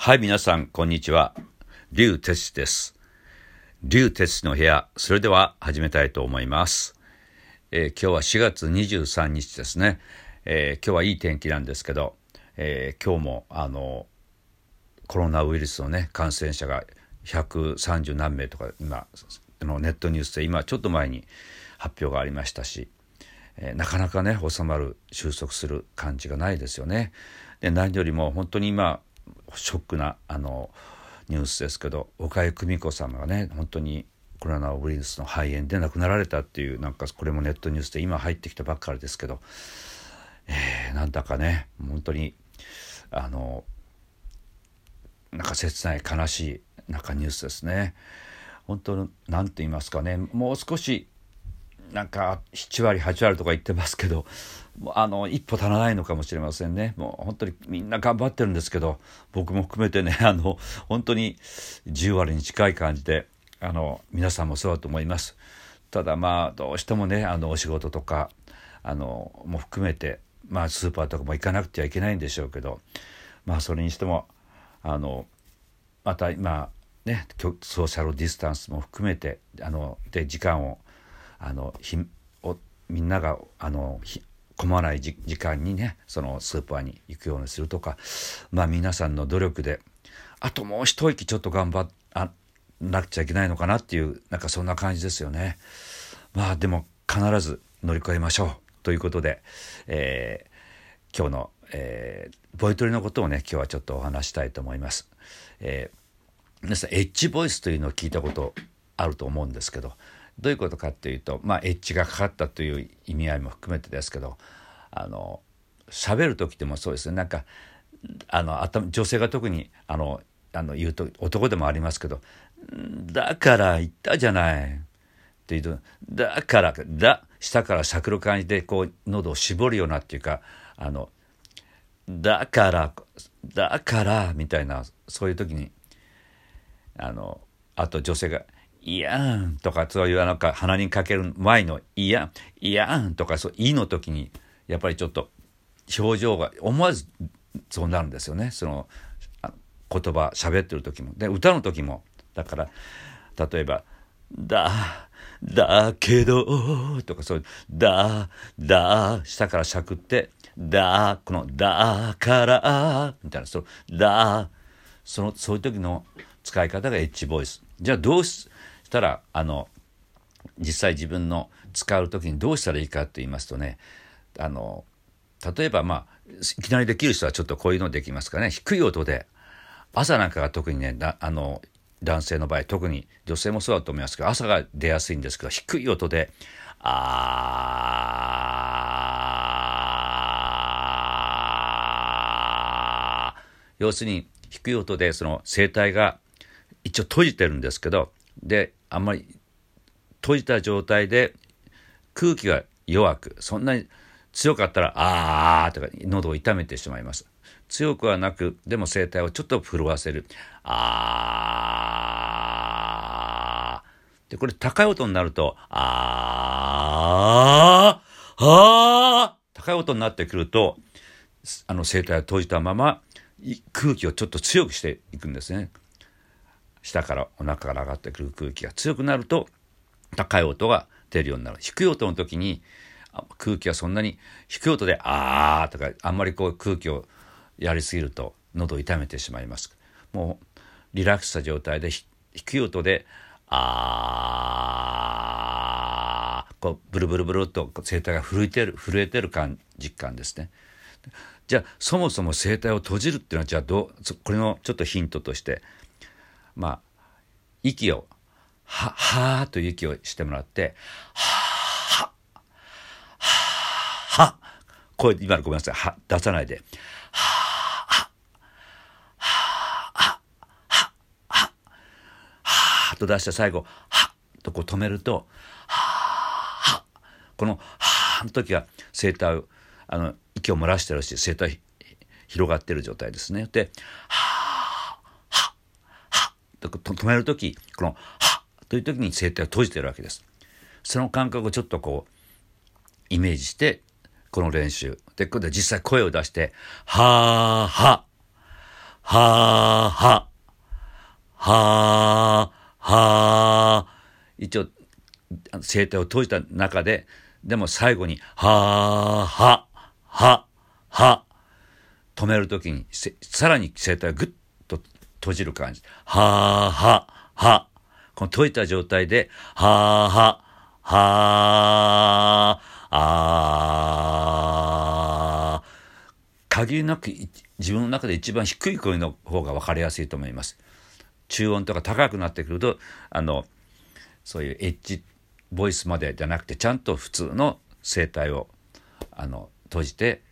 はい、皆さん、こんにちは。竜哲です。竜哲の部屋、それでは始めたいと思います。えー、今日は4月23日ですね。えー、今日はいい天気なんですけど、えー、今日もあのコロナウイルスのね感染者が130何名とか今のネットニュースで今ちょっと前に発表がありましたし、えなかなかね収まる収束する感じがないですよね。で何よりも本当に今ショックなあのニュースですけど岡井久美子様がね本当にコロナウイルスの肺炎で亡くなられたっていうなんかこれもネットニュースで今入ってきたばっかりですけど、えー、なんだかね本当にあのなんか切ない悲しいなんかニュースですね。本当何と言いますかねもう少しなんか7割8割とか言ってますけどあの一歩足らないのかもしれませんね。もう本当にみんな頑張ってるんですけど僕も含めてね あの本当に10割に近い感じであの皆さんもそうだと思います。ただまあどうしてもねあのお仕事とかあのも含めてまあスーパーとかも行かなくてはいけないんでしょうけどまあそれにしてもあのまた今ねソーシャルディスタンスも含めてあので時間をあのひおみんながあの混まない時間にねそのスーパーに行くようにするとかまあ皆さんの努力であともう一息ちょっと頑張あなくちゃいけないのかなっていうなんかそんな感じですよね。まあでも必ず乗り越えましょうということで、えー、今日の、えー、ボイトレのことをね今日はちょっとお話したいと思います。えー、皆さんエッジボイスというのを聞いたことあると思うんですけどどういうことかっていうとまあエッジがかかったという意味合いも含めてですけどあの喋る時でもそうですね。なんかあの頭女性が特にあのあの言うと男でもありますけど「だから言ったじゃない」って言うと「だから」だ下からしゃく感じでこう喉を絞るようなっていうかあの「だから」「だから」みたいなそういう時にあのあと女性が「いやんとかそういうなんか鼻にかける前のいやいやんとかそういの時にやっぱりちょっと表情が思わずそうなるんですよねその言葉喋ってる時もで歌の時もだから例えば「だだけど」とかそういう「だだ」下からしゃくって「だ」この「だから」みたいなその「だ」そのそういう時の使い方がエッジボイス。じゃあどうししたらあの実際自分の使う時にどうしたらいいかと言いますとねあの例えばまあいきなりできる人はちょっとこういうのできますかね。低い音で朝なんかが特にねあの男性の場合特に女性もそうだと思いますけど朝が出やすいんですけど低い音で「あ要するに低い音でその声帯が一応閉じてるんですけどであんまり閉じた状態で空気が弱くそんなに強かったらあーとか喉を痛めてしまいます。強くはなくでも声帯をちょっと震わせる。あー。でこれ高い音になるとあー。あー。高い音になってくるとあの声帯を閉じたまま空気をちょっと強くしていくんですね。下からお腹から上がってくる空気が強くなると高い音が出るようになる。低い音の時に空気がそんなに低い音で「あー」とかあんまりこう空気をやりすぎると喉を痛めてしまいます。もうリラックスした状態で低い音で「あー」こうブルブルブルっと声帯が震えてる震えてる感実感ですね。じゃあそもそも声帯を閉じるっていうのはじゃあどうこれのちょっとヒントとしてまあ息をははーという息をしてもらってはははは声今のごめんなさい。は出さないで。はははははと出して最後はとこう止めるとははこのはの時は声帯あの息を漏らしてるし声帯広がってる状態ですねでは止める時この「はっ」という時に声帯を閉じてるわけです。その感覚をちょっとこうイメージしてこの練習で今度は実際声を出して「はあはははは、はは、一応、声帯を閉じた中で、でも最後に、はは、は、は、止めるときに、さらに声帯をぐっと閉じる感じ。はは、は、この閉じた状態で、はは、はあ限りなく自分の中で一番低い声の方が分かりやすいと思います。中音とか高くなってくるとあのそういうエッジボイスまでじゃなくてちゃんと普通の声帯をあの閉じて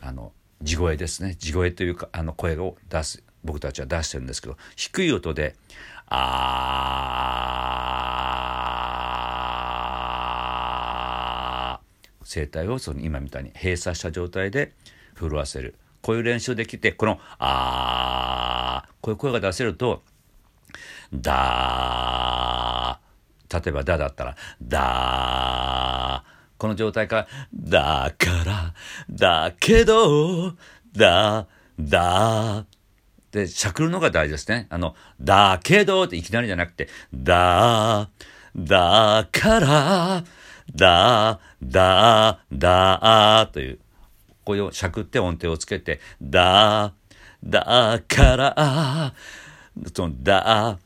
あの地声ですね地声というかあの声を出す僕たちは出してるんですけど低い音で「あー声帯をその今みたいに閉鎖した状態で震わせる。こういう練習できてこの「あーこういう声が出せると「だー例えば「だ」だったら「だーこの状態から「だからだけどだだ」で、しゃくるのが大事ですね。あの、だけどっていきなりじゃなくて、だ、だから、だ、だ、だ、という、こういうしゃくって音程をつけて、だ、だから、その、だ、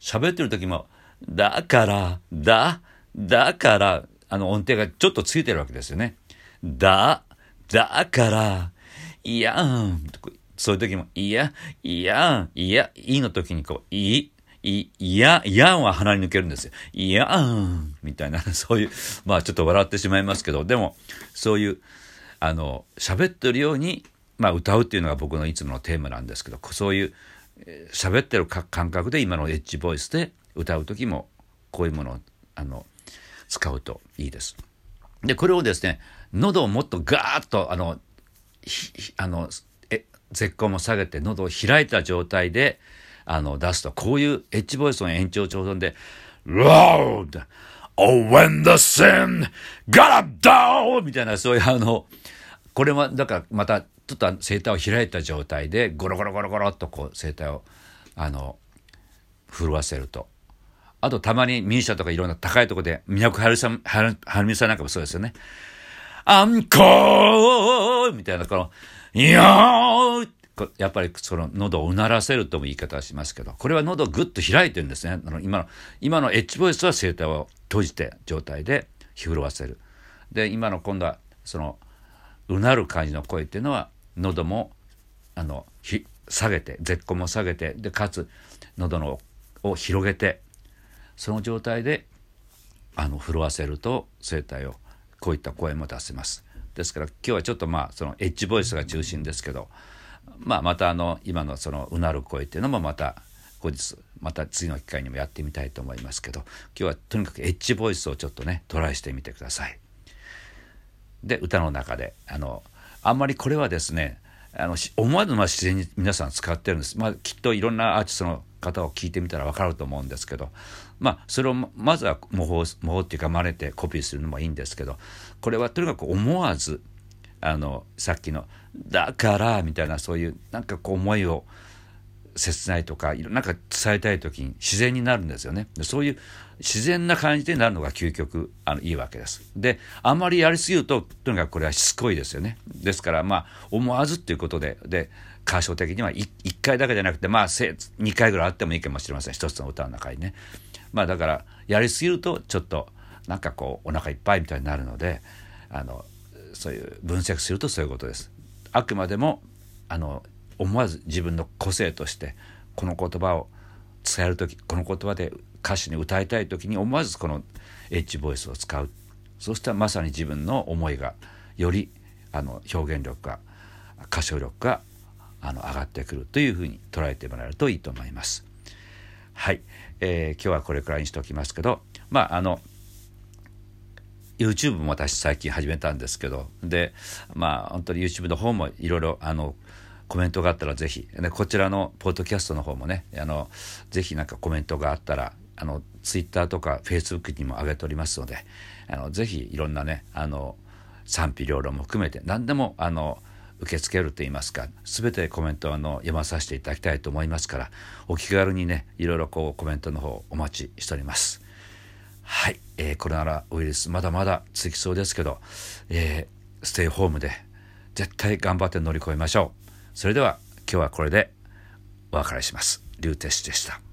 喋ってる時も、だから、だ、だから、あの音程がちょっとついてるわけですよね。だ、だから、いやん、そういう時も、いや、いや、いや、いいの時にこう、いい、い、いや、いやんは鼻に抜けるんですよ。いやん、みたいな、そういう、まあちょっと笑ってしまいますけど、でも、そういう、あの、喋ってるように、まあ歌うっていうのが僕のいつものテーマなんですけど、そういう、喋ってる感覚で今のエッジボイスで歌う時も、こういうものを、あの、使うといいです。で、これをですね、喉をもっとガーッと、あの、あの、絶好も下げて喉を開いた状態であの出すとこういうエッジボイスの延長長音で Loud! Oh, when the sin got up down! みたいなそういうあのこれはだからまたちょっと声帯を開いた状態でゴロゴロゴロゴロっとこう声帯をあの震わせると。あとたまにミーシャとかいろんな高いところで、都はるさん、はるみさんなんかもそうですよね。あんこーみたいな、この、いやーやっぱりその喉をうならせるとも言い方はしますけど、これは喉をぐっと開いてるんですね。あの今の、今のエッジボイスは声帯を閉じて状態で震わせる。で、今の今度はその、うなる感じの声っていうのは、喉も、あの、ひ下げて、絶好も下げて、で、かつ、喉のを広げて、その状態で、あの、震わせると声帯を、こういった声も出せます。ですから今日はちょっとまあそのエッジボイスが中心ですけど、まあ、またあの今のそのうなる声っていうのもまた後日また次の機会にもやってみたいと思いますけど今日はとにかくエッジボイスをちょっとねトライしてみてください。で歌の中であのあんまりこれはですねあの思わずま自然に皆さん使ってるんです、まあ、きっといろんなアーティストの方を聞いてみたら分かると思うんですけどまあそれをまずは模倣模倣っていうか真似てコピーするのもいいんですけどこれはとにかく思わずあのさっきの「だから」みたいなそういうなんかこう思いを切ないとかなんか伝えたい時に自然になるんですよね。そういう自然な感じでなるのが究極あのいいわけです。であんまりやりすぎるととにかくこれはしつこいですよね。ですからまあ思わずっていうことでで箇所的には 1, 1回だけじゃなくてまあ2回ぐらいあってもいいかもしれません一つの歌の中にね。まあだからやりすぎるとちょっとなんかこうお腹いっぱいみたいになるのであのそういう分析するとそういうことです。あくまでもあの思わず自分の個性としてこの言葉を伝える時この言葉で歌詞に歌いたい時に思わずこのエッジボイスを使うそうしたらまさに自分の思いがよりあの表現力が歌唱力があの上がってくるというふうに捉えてもらえるといいと思います。はい、えー、今日はこれくらいにしておきますけどまああの YouTube も私最近始めたんですけどでまあ本当に YouTube の方もいろいろあのコメントがあったらぜひ、ね、こちらのポッドキャストの方もねあのぜひなんかコメントがあったらあの Twitter とか Facebook にも上げておりますのであのぜひいろんなねあの賛否両論も含めて何でもあの受け付けると言いますか全てコメントあの読まさせていただきたいと思いますからお気軽にねいろいろこうコメントの方お待ちしておりますはい、えー、コロナウイルスまだまだ続きそうですけど、えー、ステイホームで絶対頑張って乗り越えましょうそれでは今日はこれでお別れします。リュウテシでした。